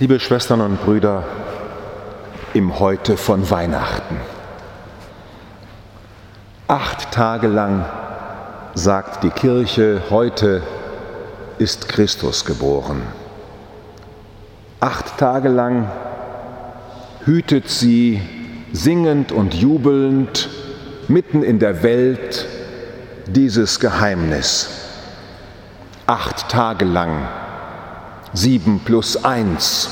Liebe Schwestern und Brüder, im Heute von Weihnachten. Acht Tage lang sagt die Kirche, heute ist Christus geboren. Acht Tage lang hütet sie singend und jubelnd mitten in der Welt dieses Geheimnis. Acht Tage lang, sieben plus eins.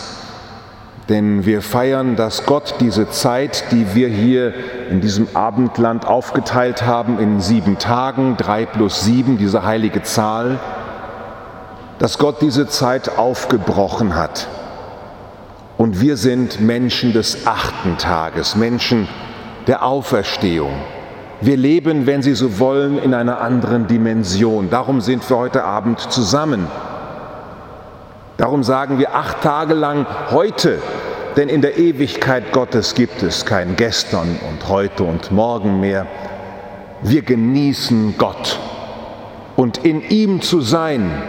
Denn wir feiern, dass Gott diese Zeit, die wir hier in diesem Abendland aufgeteilt haben in sieben Tagen, drei plus sieben, diese heilige Zahl, dass Gott diese Zeit aufgebrochen hat. Und wir sind Menschen des achten Tages, Menschen der Auferstehung. Wir leben, wenn Sie so wollen, in einer anderen Dimension. Darum sind wir heute Abend zusammen. Darum sagen wir acht Tage lang heute, denn in der Ewigkeit Gottes gibt es kein Gestern und heute und morgen mehr. Wir genießen Gott und in ihm zu sein,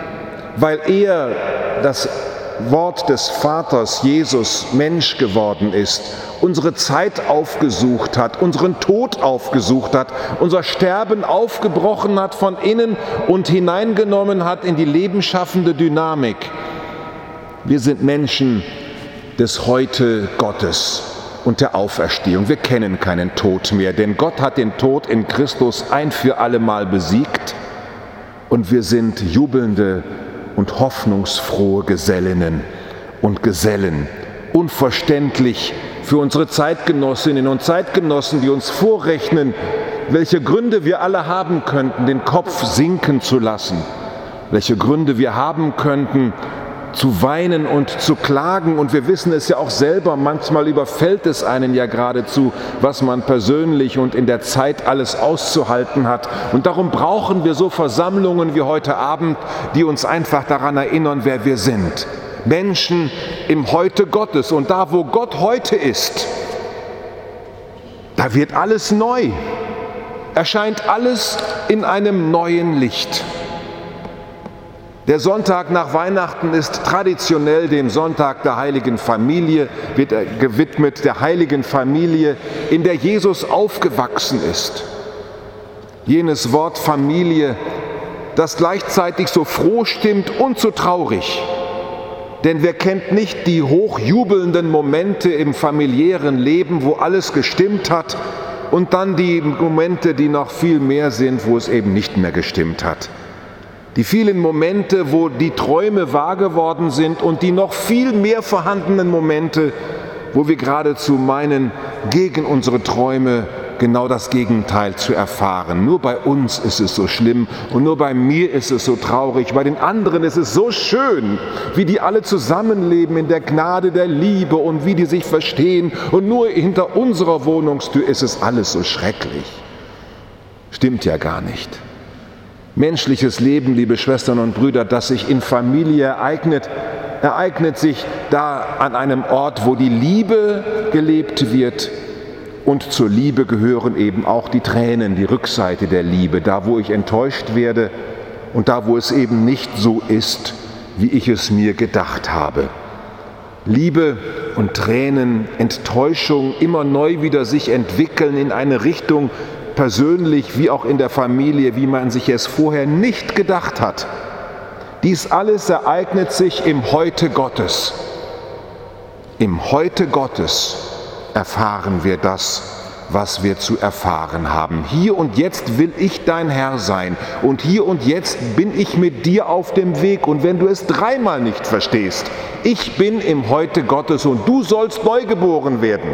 weil er das Wort des Vaters Jesus Mensch geworden ist, unsere Zeit aufgesucht hat, unseren Tod aufgesucht hat, unser Sterben aufgebrochen hat von innen und hineingenommen hat in die lebensschaffende Dynamik. Wir sind Menschen des Heute Gottes und der Auferstehung. Wir kennen keinen Tod mehr, denn Gott hat den Tod in Christus ein für allemal besiegt und wir sind jubelnde und hoffnungsfrohe Gesellinnen und Gesellen. Unverständlich für unsere Zeitgenossinnen und Zeitgenossen, die uns vorrechnen, welche Gründe wir alle haben könnten, den Kopf sinken zu lassen, welche Gründe wir haben könnten, zu weinen und zu klagen. Und wir wissen es ja auch selber, manchmal überfällt es einen ja geradezu, was man persönlich und in der Zeit alles auszuhalten hat. Und darum brauchen wir so Versammlungen wie heute Abend, die uns einfach daran erinnern, wer wir sind. Menschen im Heute Gottes. Und da, wo Gott heute ist, da wird alles neu. Erscheint alles in einem neuen Licht. Der Sonntag nach Weihnachten ist traditionell dem Sonntag der heiligen Familie, wird gewidmet der heiligen Familie, in der Jesus aufgewachsen ist. Jenes Wort Familie, das gleichzeitig so froh stimmt und so traurig. Denn wer kennt nicht die hochjubelnden Momente im familiären Leben, wo alles gestimmt hat, und dann die Momente, die noch viel mehr sind, wo es eben nicht mehr gestimmt hat. Die vielen Momente, wo die Träume wahr geworden sind und die noch viel mehr vorhandenen Momente, wo wir geradezu meinen, gegen unsere Träume genau das Gegenteil zu erfahren. Nur bei uns ist es so schlimm und nur bei mir ist es so traurig. Bei den anderen ist es so schön, wie die alle zusammenleben in der Gnade der Liebe und wie die sich verstehen. Und nur hinter unserer Wohnungstür ist es alles so schrecklich. Stimmt ja gar nicht. Menschliches Leben, liebe Schwestern und Brüder, das sich in Familie ereignet, ereignet sich da an einem Ort, wo die Liebe gelebt wird. Und zur Liebe gehören eben auch die Tränen, die Rückseite der Liebe, da wo ich enttäuscht werde und da wo es eben nicht so ist, wie ich es mir gedacht habe. Liebe und Tränen, Enttäuschung immer neu wieder sich entwickeln in eine Richtung, persönlich wie auch in der Familie, wie man sich es vorher nicht gedacht hat. Dies alles ereignet sich im Heute Gottes. Im Heute Gottes erfahren wir das, was wir zu erfahren haben. Hier und jetzt will ich dein Herr sein und hier und jetzt bin ich mit dir auf dem Weg und wenn du es dreimal nicht verstehst, ich bin im Heute Gottes und du sollst neu geboren werden.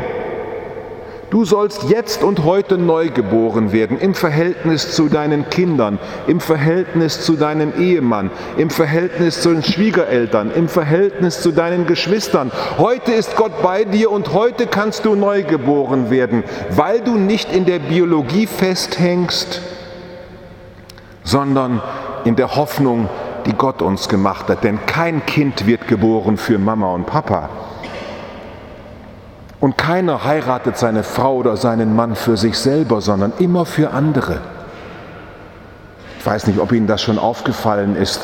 Du sollst jetzt und heute neu geboren werden im Verhältnis zu deinen Kindern, im Verhältnis zu deinem Ehemann, im Verhältnis zu den Schwiegereltern, im Verhältnis zu deinen Geschwistern. Heute ist Gott bei dir und heute kannst du neu geboren werden, weil du nicht in der Biologie festhängst, sondern in der Hoffnung, die Gott uns gemacht hat. Denn kein Kind wird geboren für Mama und Papa und keiner heiratet seine Frau oder seinen Mann für sich selber, sondern immer für andere. Ich weiß nicht, ob Ihnen das schon aufgefallen ist.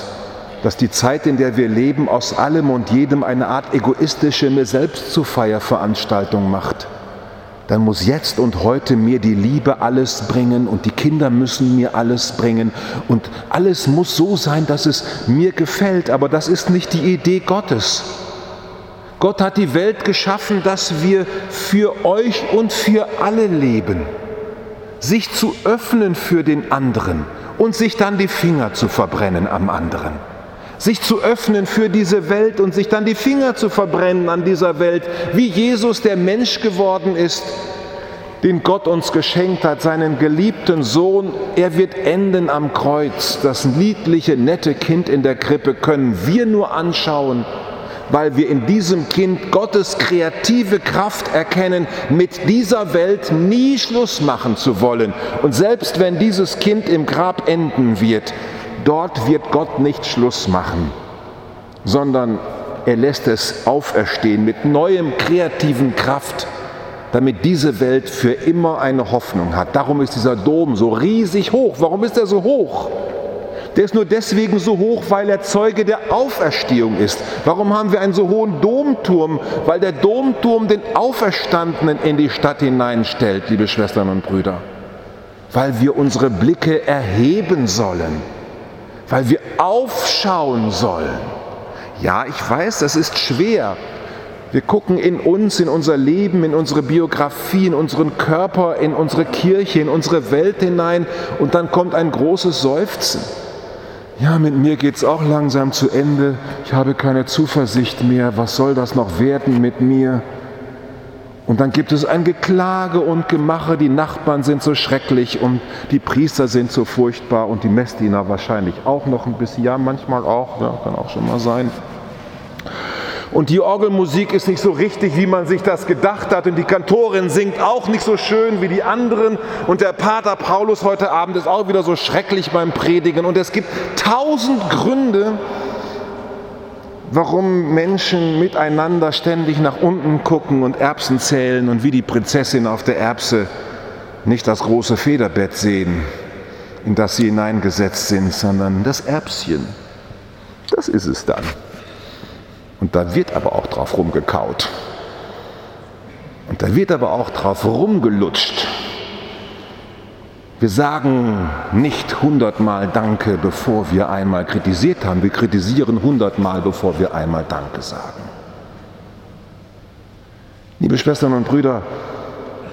dass die Zeit, in der wir leben, aus allem und jedem eine Art egoistische mir selbst zu Feierveranstaltung macht, dann muss jetzt und heute mir die Liebe alles bringen und die Kinder müssen mir alles bringen und alles muss so sein, dass es mir gefällt. Aber das ist nicht die Idee Gottes. Gott hat die Welt geschaffen, dass wir für euch und für alle leben. Sich zu öffnen für den anderen und sich dann die Finger zu verbrennen am anderen sich zu öffnen für diese Welt und sich dann die Finger zu verbrennen an dieser Welt, wie Jesus, der Mensch geworden ist, den Gott uns geschenkt hat, seinen geliebten Sohn. Er wird enden am Kreuz. Das niedliche, nette Kind in der Krippe können wir nur anschauen, weil wir in diesem Kind Gottes kreative Kraft erkennen, mit dieser Welt nie Schluss machen zu wollen. Und selbst wenn dieses Kind im Grab enden wird, Dort wird Gott nicht Schluss machen, sondern er lässt es auferstehen mit neuem kreativen Kraft, damit diese Welt für immer eine Hoffnung hat. Darum ist dieser Dom so riesig hoch. Warum ist er so hoch? Der ist nur deswegen so hoch, weil er Zeuge der Auferstehung ist. Warum haben wir einen so hohen Domturm? Weil der Domturm den Auferstandenen in die Stadt hineinstellt, liebe Schwestern und Brüder. Weil wir unsere Blicke erheben sollen weil wir aufschauen sollen. Ja, ich weiß, das ist schwer. Wir gucken in uns, in unser Leben, in unsere Biografie, in unseren Körper, in unsere Kirche, in unsere Welt hinein und dann kommt ein großes Seufzen. Ja, mit mir geht es auch langsam zu Ende. Ich habe keine Zuversicht mehr. Was soll das noch werden mit mir? Und dann gibt es ein Geklage und Gemache, die Nachbarn sind so schrecklich und die Priester sind so furchtbar und die Messdiener wahrscheinlich auch noch ein bisschen, ja, manchmal auch, ja, kann auch schon mal sein. Und die Orgelmusik ist nicht so richtig, wie man sich das gedacht hat. Und die Kantorin singt auch nicht so schön wie die anderen. Und der Pater Paulus heute Abend ist auch wieder so schrecklich beim Predigen. Und es gibt tausend Gründe, warum Menschen miteinander ständig nach unten gucken und Erbsen zählen und wie die Prinzessin auf der Erbse nicht das große Federbett sehen, in das sie hineingesetzt sind, sondern das Erbschen. Das ist es dann. Und da wird aber auch drauf rumgekaut. Und da wird aber auch drauf rumgelutscht. Wir sagen nicht hundertmal Danke, bevor wir einmal kritisiert haben. Wir kritisieren hundertmal, bevor wir einmal Danke sagen. Liebe Schwestern und Brüder,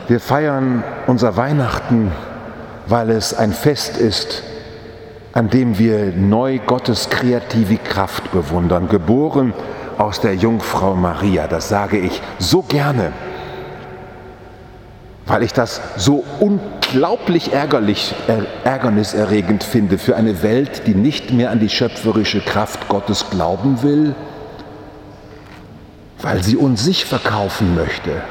wir feiern unser Weihnachten, weil es ein Fest ist, an dem wir neu Gottes kreative Kraft bewundern, geboren aus der Jungfrau Maria. Das sage ich so gerne weil ich das so unglaublich ärgerlich, ärgerniserregend finde für eine Welt, die nicht mehr an die schöpferische Kraft Gottes glauben will, weil sie uns sich verkaufen möchte.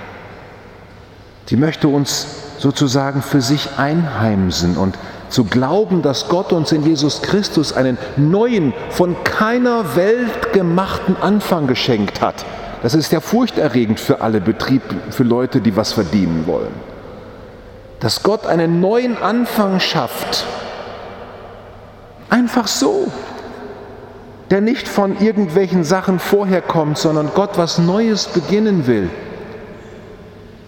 Sie möchte uns sozusagen für sich einheimsen und zu glauben, dass Gott uns in Jesus Christus einen neuen, von keiner Welt gemachten Anfang geschenkt hat das ist ja furchterregend für alle Betriebe, für Leute, die was verdienen wollen. Dass Gott einen neuen Anfang schafft. Einfach so. Der nicht von irgendwelchen Sachen vorher kommt, sondern Gott was Neues beginnen will.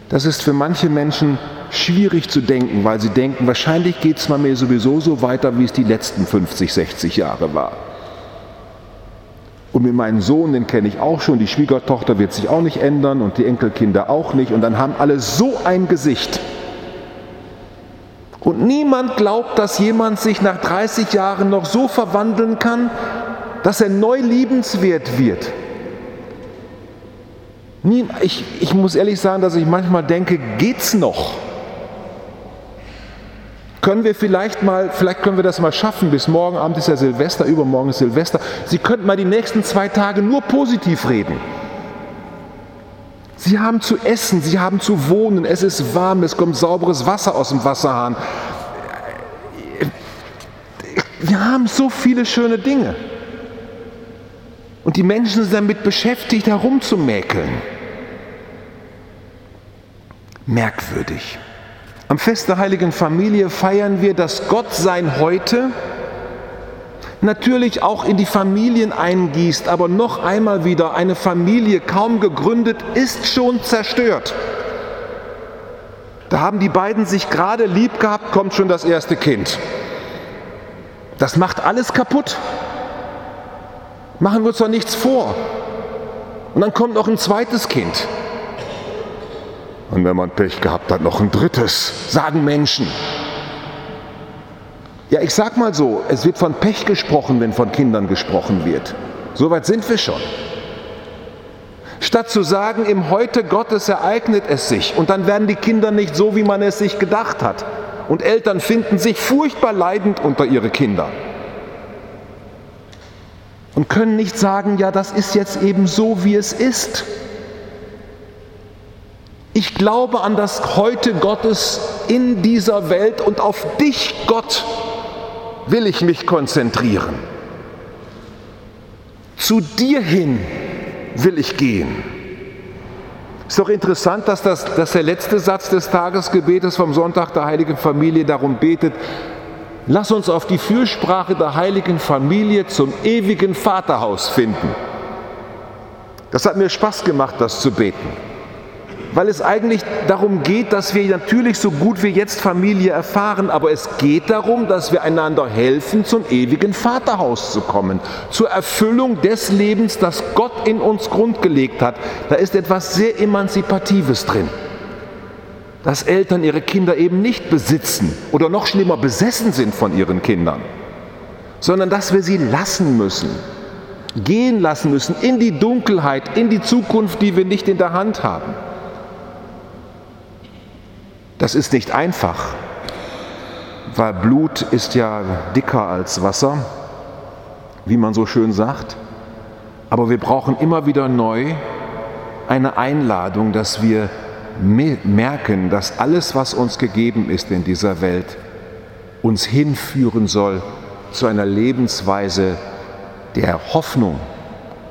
Das ist für manche Menschen schwierig zu denken, weil sie denken, wahrscheinlich geht es mal mir sowieso so weiter, wie es die letzten 50, 60 Jahre war. Und mit meinem Sohn, den kenne ich auch schon, die Schwiegertochter wird sich auch nicht ändern und die Enkelkinder auch nicht. Und dann haben alle so ein Gesicht. Und niemand glaubt, dass jemand sich nach 30 Jahren noch so verwandeln kann, dass er neu liebenswert wird. Ich, ich muss ehrlich sagen, dass ich manchmal denke, geht's noch? Können wir vielleicht mal, vielleicht können wir das mal schaffen, bis morgen Abend ist ja Silvester, übermorgen ist Silvester. Sie könnten mal die nächsten zwei Tage nur positiv reden. Sie haben zu essen, Sie haben zu wohnen, es ist warm, es kommt sauberes Wasser aus dem Wasserhahn. Wir haben so viele schöne Dinge. Und die Menschen sind damit beschäftigt, herumzumäkeln. Merkwürdig. Am Fest der heiligen Familie feiern wir das Gottsein heute, natürlich auch in die Familien eingießt, aber noch einmal wieder, eine Familie kaum gegründet ist schon zerstört. Da haben die beiden sich gerade lieb gehabt, kommt schon das erste Kind. Das macht alles kaputt. Machen wir uns doch nichts vor. Und dann kommt noch ein zweites Kind. Und wenn man Pech gehabt hat, noch ein drittes, sagen Menschen. Ja, ich sag mal so, es wird von Pech gesprochen, wenn von Kindern gesprochen wird. Soweit sind wir schon. Statt zu sagen, im Heute Gottes ereignet es sich und dann werden die Kinder nicht so, wie man es sich gedacht hat. Und Eltern finden sich furchtbar leidend unter ihre Kinder. Und können nicht sagen, ja, das ist jetzt eben so, wie es ist. Ich glaube an das Heute Gottes in dieser Welt und auf dich, Gott, will ich mich konzentrieren. Zu dir hin will ich gehen. Ist doch interessant, dass, das, dass der letzte Satz des Tagesgebetes vom Sonntag der Heiligen Familie darum betet, lass uns auf die Fürsprache der Heiligen Familie zum ewigen Vaterhaus finden. Das hat mir Spaß gemacht, das zu beten weil es eigentlich darum geht, dass wir natürlich so gut wie jetzt Familie erfahren, aber es geht darum, dass wir einander helfen, zum ewigen Vaterhaus zu kommen, zur Erfüllung des Lebens, das Gott in uns grundgelegt hat. Da ist etwas sehr Emanzipatives drin. Dass Eltern ihre Kinder eben nicht besitzen oder noch schlimmer besessen sind von ihren Kindern, sondern dass wir sie lassen müssen, gehen lassen müssen in die Dunkelheit, in die Zukunft, die wir nicht in der Hand haben. Das ist nicht einfach, weil Blut ist ja dicker als Wasser, wie man so schön sagt. Aber wir brauchen immer wieder neu eine Einladung, dass wir merken, dass alles, was uns gegeben ist in dieser Welt, uns hinführen soll zu einer Lebensweise der Hoffnung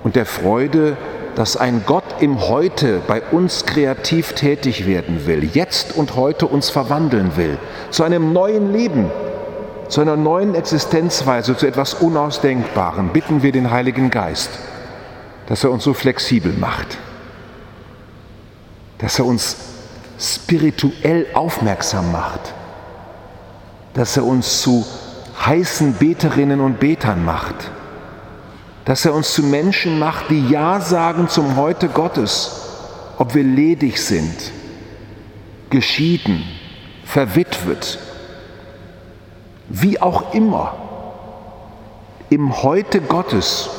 und der Freude, dass ein Gott im Heute bei uns kreativ tätig werden will, jetzt und heute uns verwandeln will, zu einem neuen Leben, zu einer neuen Existenzweise, zu etwas Unausdenkbarem, bitten wir den Heiligen Geist, dass er uns so flexibel macht, dass er uns spirituell aufmerksam macht, dass er uns zu heißen Beterinnen und Betern macht dass er uns zu Menschen macht, die Ja sagen zum Heute Gottes, ob wir ledig sind, geschieden, verwitwet, wie auch immer. Im Heute Gottes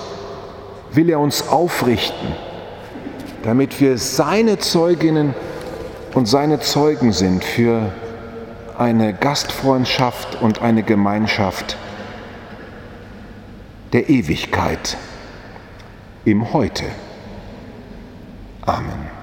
will er uns aufrichten, damit wir seine Zeuginnen und seine Zeugen sind für eine Gastfreundschaft und eine Gemeinschaft der Ewigkeit im Heute. Amen.